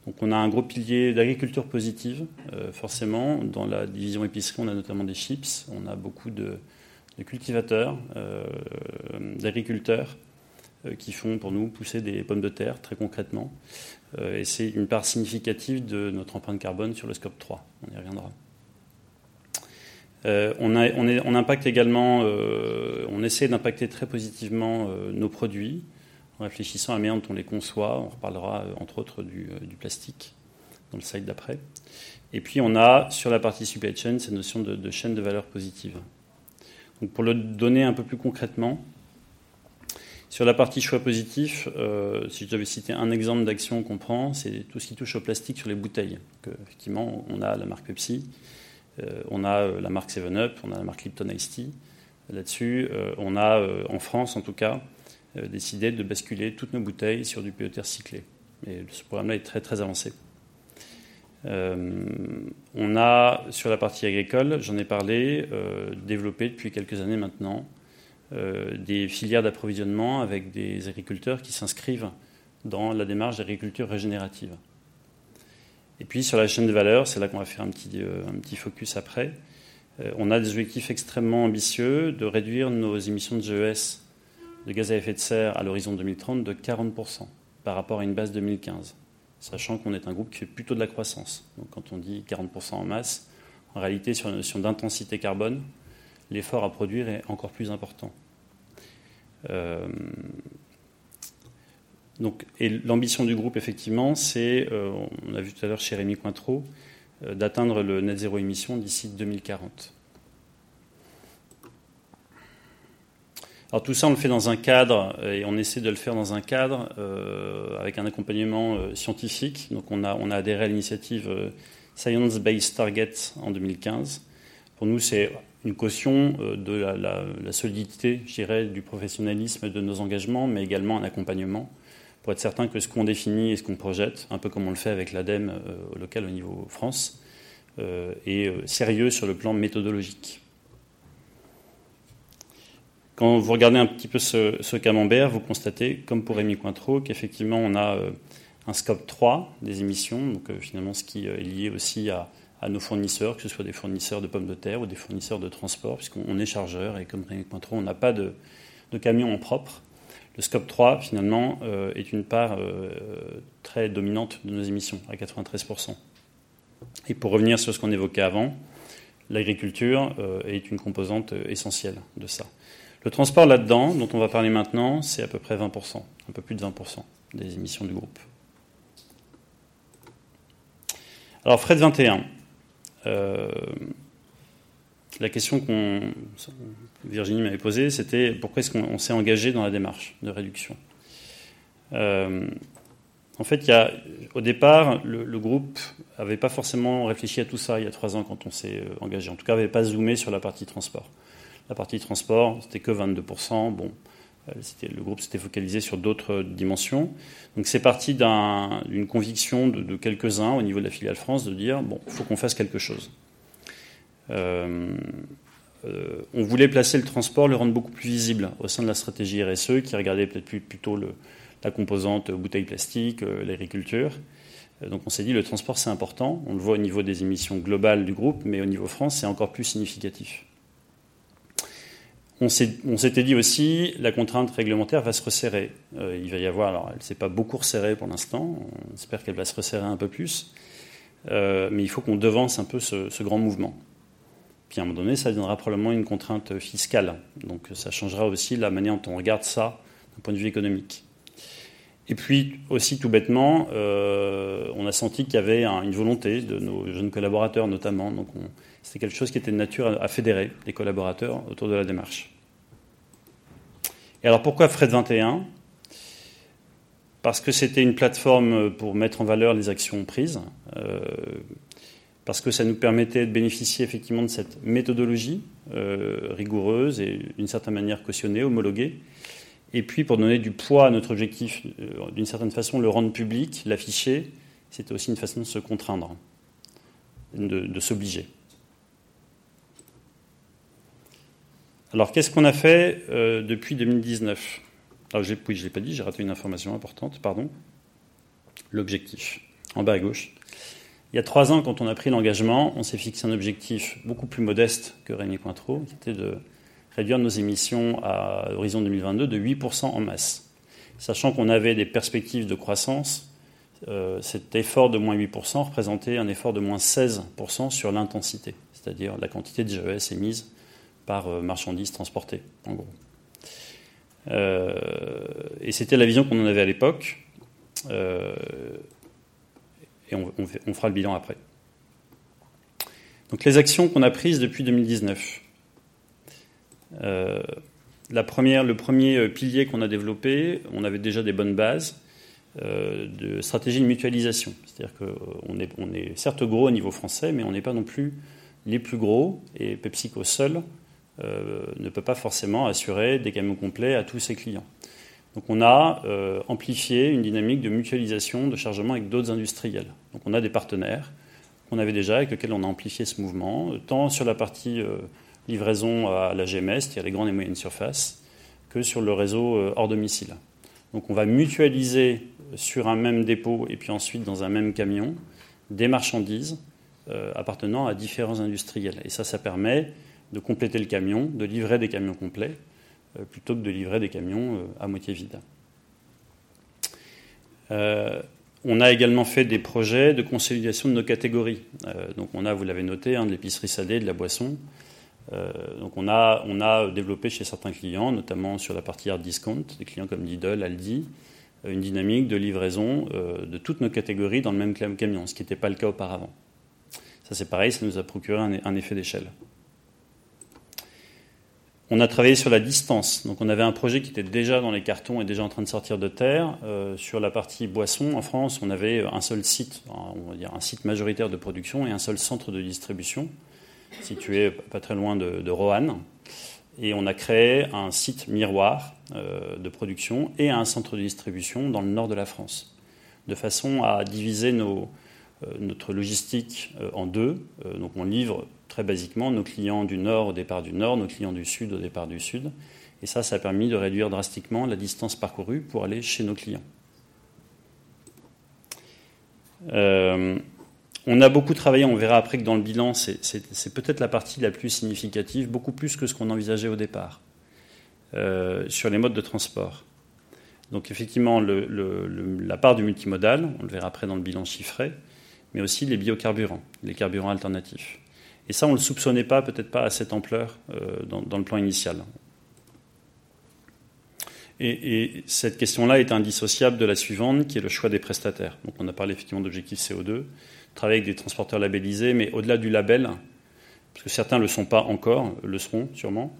Donc on a un gros pilier d'agriculture positive, forcément. Dans la division épicerie, on a notamment des chips, on a beaucoup de cultivateurs, d'agriculteurs qui font pour nous pousser des pommes de terre très concrètement. et c'est une part significative de notre empreinte carbone sur le scope 3. On y reviendra. Euh, on, impacte également, euh, on essaie d'impacter très positivement euh, nos produits en réfléchissant à la manière dont on les conçoit. On reparlera entre autres du, plastique dans le slide d'après. Et puis on a sur la partie supply chain cette notion de, chaîne de valeur positive. Pour le donner un peu plus concrètement, sur la partie choix positif, si je devais citer un exemple d'action qu'on prend, c'est tout ce qui touche au plastique sur les bouteilles. effectivement, on a la marque Pepsi, euh, on a euh, la marque 7-Up, on a la marque Lipton Ice Tea. Là-dessus, euh, on a, en France en tout cas, décidé de basculer toutes nos bouteilles sur du PET recyclé. Et ce programme-là est très très avancé. on a, sur la partie agricole, j'en ai parlé, développé depuis quelques années maintenant des filières d'approvisionnement avec des agriculteurs qui s'inscrivent dans la démarche d'agriculture régénérative. Et puis sur la chaîne de valeur, c'est là qu'on va faire un petit, euh, focus après. Euh, on a des objectifs extrêmement ambitieux de réduire nos émissions de GES, de gaz à effet de serre, à l'horizon 2030 de 40% par rapport à une base 2015, sachant qu'on est un groupe qui fait plutôt de la croissance. Donc quand on dit 40% en masse, en réalité, sur la notion d'intensité carbone, l'effort à produire est encore plus important. Euh, et l'ambition du groupe, effectivement, c'est, euh, on a vu tout à l'heure chez Rémi Cointreau, euh, d'atteindre le net zéro émission d'ici 2040. Alors tout ça, on le fait dans un cadre, et on essaie de le faire dans un cadre avec un accompagnement scientifique. Donc on a, on a adhéré à l'initiative Science Based Targets en 2015. Pour nous, c'est une caution de la, solidité, je dirais, du professionnalisme de nos engagements, mais également un accompagnement pour être certain que ce qu'on définit et ce qu'on projette, un peu comme on le fait avec l'ADEME euh, local au niveau France, euh, est euh, sérieux sur le plan méthodologique. Quand vous regardez un petit peu ce, camembert, vous constatez, comme pour Rémi Cointreau, qu'effectivement on a un scope 3 des émissions, donc finalement ce qui est lié aussi à, nos fournisseurs, que ce soit des fournisseurs de pommes de terre ou des fournisseurs de transport, puisqu'on est chargeur et comme Rémi Cointreau, on n'a pas de, de camion en propre. Le scope 3, finalement, euh, est une part euh, très dominante de nos émissions, à 93%. Et pour revenir sur ce qu'on évoquait avant, l'agriculture euh, est une composante essentielle de ça. Le transport là-dedans, dont on va parler maintenant, c'est à peu près 20%, un peu plus de 20% des émissions du groupe. Alors, Fred 21 la question que Virginie m'avait posée, c'était pourquoi est-ce qu'on s'est engagé dans la démarche de réduction euh, En fait, y a, au départ, le, groupe n'avait pas forcément réfléchi à tout ça il y a trois ans quand on s'est euh, engagé. En tout cas, n'avait pas zoomé sur la partie transport. La partie transport, c'était que 22%. Bon, euh, le groupe s'était focalisé sur d'autres dimensions. Donc c'est parti d'une conviction de, quelques-uns au niveau de la filiale France de dire, bon, il faut qu'on fasse quelque chose. Euh, euh, on voulait placer le transport, le rendre beaucoup plus visible au sein de la stratégie RSE, qui regardait peut-être plutôt la composante bouteille plastique, euh, l'agriculture. Donc on s'est dit le transport c'est important, on le voit au niveau des émissions globales du groupe, mais au niveau France c'est encore plus significatif. On s'était dit aussi la contrainte réglementaire va se resserrer. il va y avoir, alors elle ne s'est pas beaucoup resserrée pour l'instant, on espère qu'elle va se resserrer un peu plus, mais il faut qu'on devance un peu ce grand mouvement. Puis à un moment donné, ça deviendra probablement une contrainte fiscale. Donc ça changera aussi la manière dont on regarde ça d'un point de vue économique. Et puis aussi tout bêtement, euh, on a senti qu'il y avait une volonté de nos jeunes collaborateurs notamment. Donc c'était quelque chose qui était de nature à, fédérer les collaborateurs autour de la démarche. Et alors pourquoi Fred 21 Parce que c'était une plateforme pour mettre en valeur les actions prises. Euh, parce que ça nous permettait de bénéficier effectivement de cette méthodologie euh, rigoureuse et d'une certaine manière cautionnée, homologuée. Et puis pour donner du poids à notre objectif, euh, d'une certaine façon, le rendre public, l'afficher, c'était aussi une façon de se contraindre, de, s'obliger. Alors qu'est-ce qu'on a fait euh, depuis 2019 Alors, je ne l'ai pas dit, j'ai raté une information importante, pardon. L'objectif, en bas à gauche. Il y a trois ans, quand on a pris l'engagement, on s'est fixé un objectif beaucoup plus modeste que Rémi Cointreau, qui était de réduire nos émissions à horizon 2022 de 8% en masse. Sachant qu'on avait des perspectives de croissance, euh, cet effort de moins 8% représentait un effort de moins 16% sur l'intensité, c'est-à-dire la quantité de GES émise par euh, marchandises transportées, en gros. Euh, et c'était la vision qu'on en avait à l'époque et on, fera le bilan après. Donc les actions qu'on a prises depuis 2019. Euh, la première, le premier pilier qu'on a développé, on avait déjà des bonnes bases euh, de stratégie de mutualisation. C'est-à-dire qu'on est, on est certes gros au niveau français, mais on n'est pas non plus les plus gros, et PepsiCo seul euh, ne peut pas forcément assurer des camions complets à tous ses clients. Donc on a euh, amplifié une dynamique de mutualisation de chargement avec d'autres industriels. Donc on a des partenaires qu'on avait déjà avec lesquels on a amplifié ce mouvement, tant sur la partie euh, livraison à la GMS, c'est-à-dire les grandes et moyennes surfaces, que sur le réseau euh, hors domicile. Donc on va mutualiser sur un même dépôt et puis ensuite dans un même camion des marchandises appartenant à différents industriels. Et ça, ça permet de compléter le camion, de livrer des camions complets euh, plutôt que de livrer des camions euh, à moitié vides. Euh, on a également fait des projets de consolidation de nos catégories. donc on a, vous l'avez noté, hein, de l'épicerie salée, de la boisson. donc on a, développé chez certains clients, notamment sur la partie hard discount, des clients comme Lidl, Aldi, une dynamique de livraison de toutes nos catégories dans le même camion, ce qui n'était pas le cas auparavant. Ça c'est pareil, ça nous a procuré un effet d'échelle. On a travaillé sur la distance. Donc on avait un projet qui était déjà dans les cartons et déjà en train de sortir de terre. Euh, sur la partie boisson, en France, on avait un seul site, on va dire un site majoritaire de production et un seul centre de distribution, situé pas très loin de, Roanne. Et on a créé un site miroir euh, de production et un centre de distribution dans le nord de la France, de façon à diviser euh, notre logistique en deux. donc on livre très basiquement nos clients du nord au départ du nord, nos clients du sud au départ du sud. Et ça, ça a permis de réduire drastiquement la distance parcourue pour aller chez nos clients. Euh, on a beaucoup travaillé, on verra après que dans le bilan, c'est peut-être la partie la plus significative, beaucoup plus que ce qu'on envisageait au départ, euh, sur les modes de transport. Donc effectivement, la part du multimodal, on le verra après dans le bilan chiffré, mais aussi les biocarburants, les carburants alternatifs. Et ça, on ne le soupçonnait pas, peut-être pas à cette ampleur euh, dans, le plan initial. Et, cette question-là est indissociable de la suivante, qui est le choix des prestataires. Donc on a parlé effectivement d'objectifs CO2, travailler avec des transporteurs labellisés, mais au-delà du label, parce que certains ne le sont pas encore, le seront sûrement,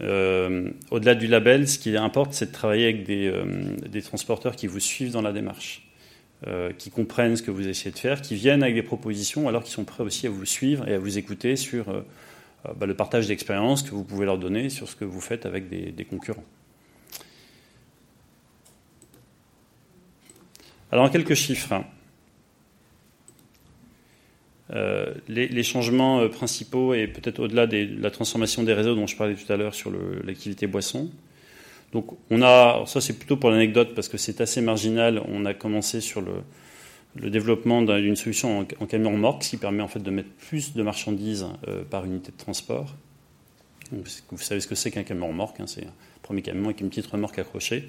euh, au-delà du label, ce qui importe, c'est de travailler avec des, euh, des, transporteurs qui vous suivent dans la démarche. Euh, qui comprennent ce que vous essayez de faire, qui viennent avec des propositions, alors qu'ils sont prêts aussi à vous suivre et à vous écouter sur euh, euh, bah, le partage d'expériences que vous pouvez leur donner sur ce que vous faites avec des, concurrents. Alors, en quelques chiffres. Hein. les, changements principaux et peut-être au-delà de la transformation des réseaux dont je parlais tout à l'heure sur l'activité boisson, donc on a, ça c'est plutôt pour l'anecdote parce que c'est assez marginal, on a commencé sur le, développement d'une solution en, camion remorque, ce qui permet en fait de mettre plus de marchandises euh, par unité de transport. vous savez ce que c'est qu'un camion remorque, hein, c'est un premier camion avec une petite remorque accrochée.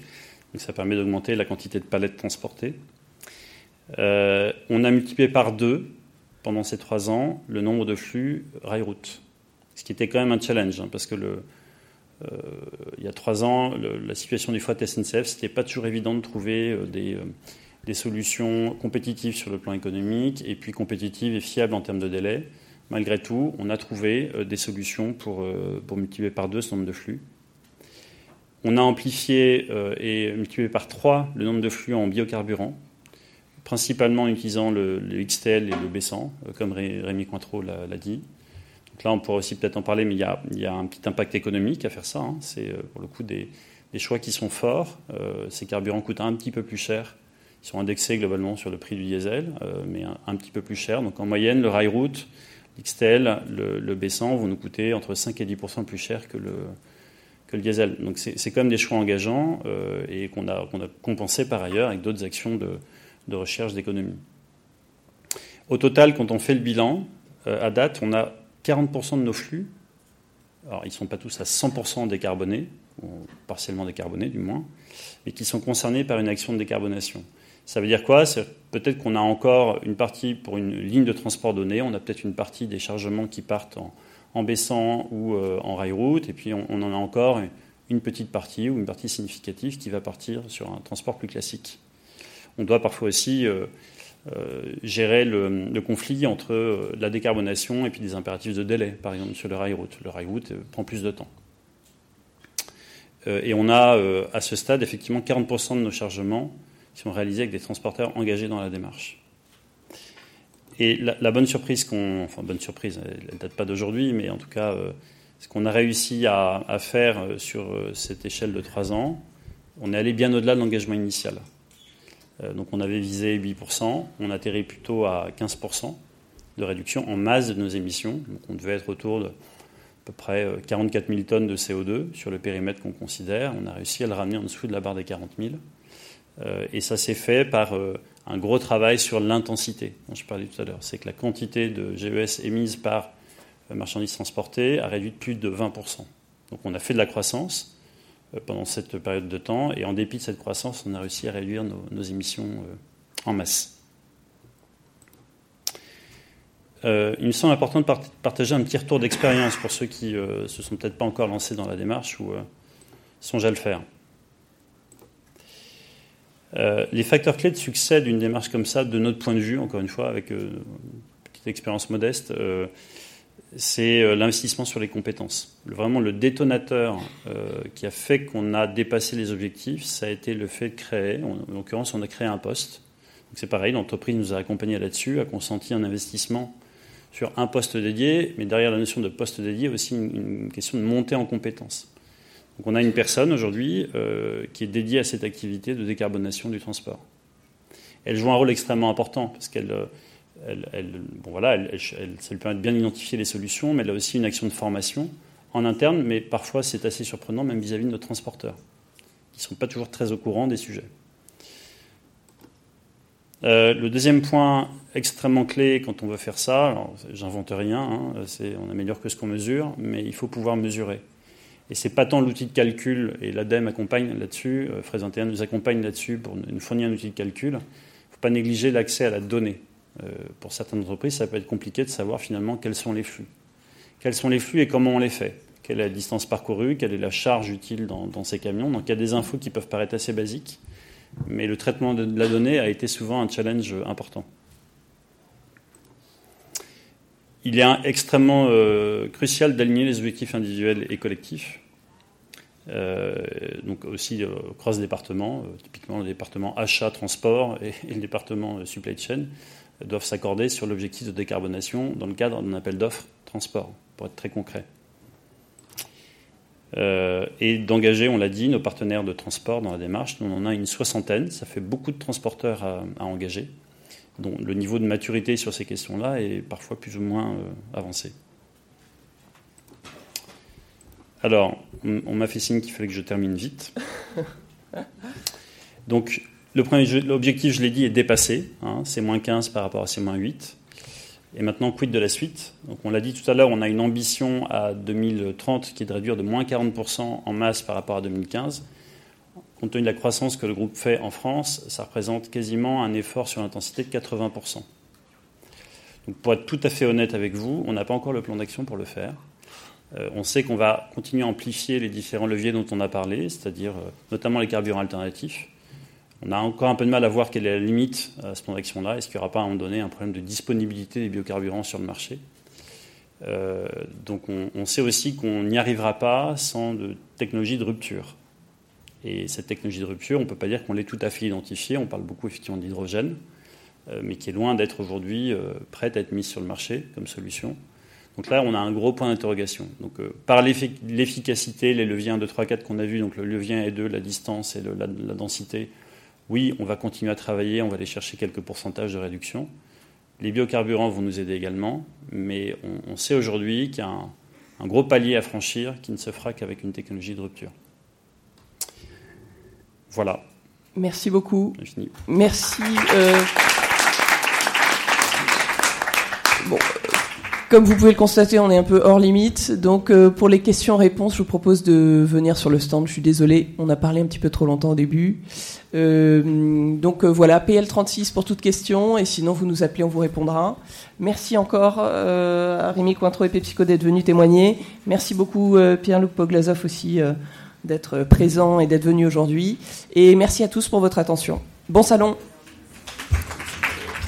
Donc ça permet d'augmenter la quantité de palettes transportées. Euh, on a multiplié par deux pendant ces trois ans le nombre de flux rail-route, ce qui était quand même un challenge, hein, parce que le, euh, il y a trois ans, la situation du fret SNCF, c'était pas toujours évident de trouver euh, des, euh, des, solutions compétitives sur le plan économique et puis compétitives et fiables en termes de délai. Malgré tout, on a trouvé des solutions pour, pour multiplier par deux ce nombre de flux. On a amplifié et multiplié par trois le nombre de flux en biocarburant, principalement en utilisant le, XTL et le B100, comme Rémi Cointreau l'a dit là, on pourrait aussi peut-être en parler, mais il y, a, un petit impact économique à faire ça. Hein. C'est euh, pour le coup des, choix qui sont forts. Euh, ces carburants coûtent un petit peu plus cher. Ils sont indexés globalement sur le prix du diesel, euh, mais un, petit peu plus cher. Donc en moyenne, le rail route, l'XTL, le, le, B100 vont nous coûter entre 5 et 10% plus cher que le, diesel. Donc c'est quand même des choix engageants et qu'on a, compensé par ailleurs avec d'autres actions de, de recherche d'économie. Au total, quand on fait le bilan, à date, on a 40% de nos flux. Alors, ils ne sont pas tous à 100% décarbonés, ou partiellement décarbonés du moins, mais qui sont concernés par une action de décarbonation. Ça veut dire quoi? Peut-être qu'on a encore une partie pour une ligne de transport donnée, on a peut-être une partie des chargements qui partent en, baissant ou euh, en rail route, et puis on, en a encore une petite partie ou une partie significative qui va partir sur un transport plus classique. On doit parfois aussi euh, gérer le, conflit entre la décarbonation et puis des impératifs de délai, par exemple sur le rail route. Le rail route prend plus de temps. et on a à ce stade effectivement 40% de nos chargements qui sont réalisés avec des transporteurs engagés dans la démarche. Et la, bonne surprise qu'on, enfin bonne surprise, elle ne date pas d'aujourd'hui, mais en tout cas, euh, ce qu'on a réussi à, faire euh, sur euh, cette échelle de trois ans, on est allé bien au-delà de l'engagement initial. Donc on avait visé 8%, on atterrit plutôt à 15% de réduction en masse de nos émissions. Donc on devait être autour de à peu près 44 000 tonnes de CO2 sur le périmètre qu'on considère. On a réussi à le ramener en dessous de la barre des 40 000. Euh, et ça s'est fait par euh, un gros travail sur l'intensité dont je parlais tout à l'heure. C'est que la quantité de GES émise par euh, marchandises transportées a réduit de plus de 20%. Donc on a fait de la croissance pendant cette période de temps, et en dépit de cette croissance, on a réussi à réduire nos, émissions en masse. il me semble important de partager un petit retour d'expérience pour ceux qui ne se sont peut-être pas encore lancés dans la démarche ou songent à le faire. Euh, les facteurs clés de succès d'une démarche comme ça, de notre point de vue, encore une fois, avec euh, une petite expérience modeste, euh, c'est l'investissement sur les compétences. vraiment, le détonateur qui a fait qu'on a dépassé les objectifs, ça a été le fait de créer, en, l'occurrence, on a créé un poste. C'est pareil, l'entreprise nous a accompagnés là-dessus, a consenti un investissement sur un poste dédié, mais derrière la notion de poste dédié, aussi une question de montée en compétences. Donc on a une personne aujourd'hui euh, qui est dédiée à cette activité de décarbonation du transport. Elle joue un rôle extrêmement important parce qu'elle bon voilà, ça lui permet de bien identifier les solutions, mais elle a aussi une action de formation en interne, mais parfois c'est assez surprenant même vis-à-vis de nos transporteurs, qui ne sont pas toujours très au courant des sujets. Euh, le deuxième point extrêmement clé quand on veut faire ça, j'invente rien, hein, on améliore que ce qu'on mesure, mais il faut pouvoir mesurer. Et c'est pas tant l'outil de calcul, et l'ADEME accompagne là-dessus, euh, Fraise 21 nous accompagne là-dessus pour nous fournir un outil de calcul. Il ne faut pas négliger l'accès à la donnée. Euh, pour certaines entreprises, ça peut être compliqué de savoir finalement quels sont les flux. Quels sont les flux et comment on les fait Quelle est la distance parcourue Quelle est la charge utile dans, ces camions Donc il y a des infos qui peuvent paraître assez basiques, mais le traitement de la donnée a été souvent un challenge important. il est extrêmement euh, crucial d'aligner les objectifs individuels et collectifs. Euh, donc aussi euh, cross-département, typiquement le département achat, transport et, le département supply chain doivent s'accorder sur l'objectif de décarbonation dans le cadre d'un appel d'offres transport, pour être très concret. et d'engager, on l'a dit, nos partenaires de transport dans la démarche. Nous, on en a une soixantaine, ça fait beaucoup de transporteurs à engager dont le niveau de maturité sur ces questions-là est parfois plus ou moins euh, avancé. Alors, on, m'a fait signe qu'il fallait que je termine vite. Donc, le premier l'objectif, je l'ai dit, est dépassé. Hein, c'est moins 15 par rapport à ces moins 8. Et maintenant, quid de la suite? Donc, on l'a dit tout à l'heure, on a une ambition à 2030 qui est de réduire de moins 40% en masse par rapport à 2015 compte tenu de la croissance que le groupe fait en France, ça représente quasiment un effort sur l'intensité de 80%. Donc pour être tout à fait honnête avec vous, on n'a pas encore le plan d'action pour le faire. Euh, on sait qu'on va continuer à amplifier les différents leviers dont on a parlé, c'est-à-dire euh, notamment les carburants alternatifs. On a encore un peu de mal à voir quelle est la limite à ce plan d'action-là. Est-ce qu'il n'y aura pas à un moment donné un problème de disponibilité des biocarburants sur le marché? Euh, Donc on, sait aussi qu'on n'y arrivera pas sans de technologie de rupture. Et cette technologie de rupture, on ne peut pas dire qu'on l'ait tout à fait identifiée. On parle beaucoup effectivement d'hydrogène, euh, mais qui est loin d'être aujourd'hui euh, prête à être mise sur le marché comme solution. Donc là, on a un gros point d'interrogation. Donc, par l'efficacité, les leviers 1, 2, 3, 4 qu'on a vus, donc le levier 1 et 2, la distance et la, densité, oui, on va continuer à travailler, on va aller chercher quelques pourcentages de réduction. Les biocarburants vont nous aider également, mais on, sait aujourd'hui qu'il y a un gros palier à franchir qui ne se fera qu'avec une technologie de rupture. Voilà. Merci beaucoup. Fini. Merci. Euh, comme vous pouvez le constater, on est un peu hors limite. Donc, euh, pour les questions-réponses, je vous propose de venir sur le stand. Je suis désolé, on a parlé un petit peu trop longtemps au début. Euh, donc voilà, PL36 pour toute question. Et sinon, vous nous appelez, on vous répondra. Merci encore à Rémi Cointreau et Pepsico d'être venus témoigner. Merci beaucoup Pierre-Luc Poglazov aussi d'être présent et d'être venu aujourd'hui. Et merci à tous pour votre attention. Bon salon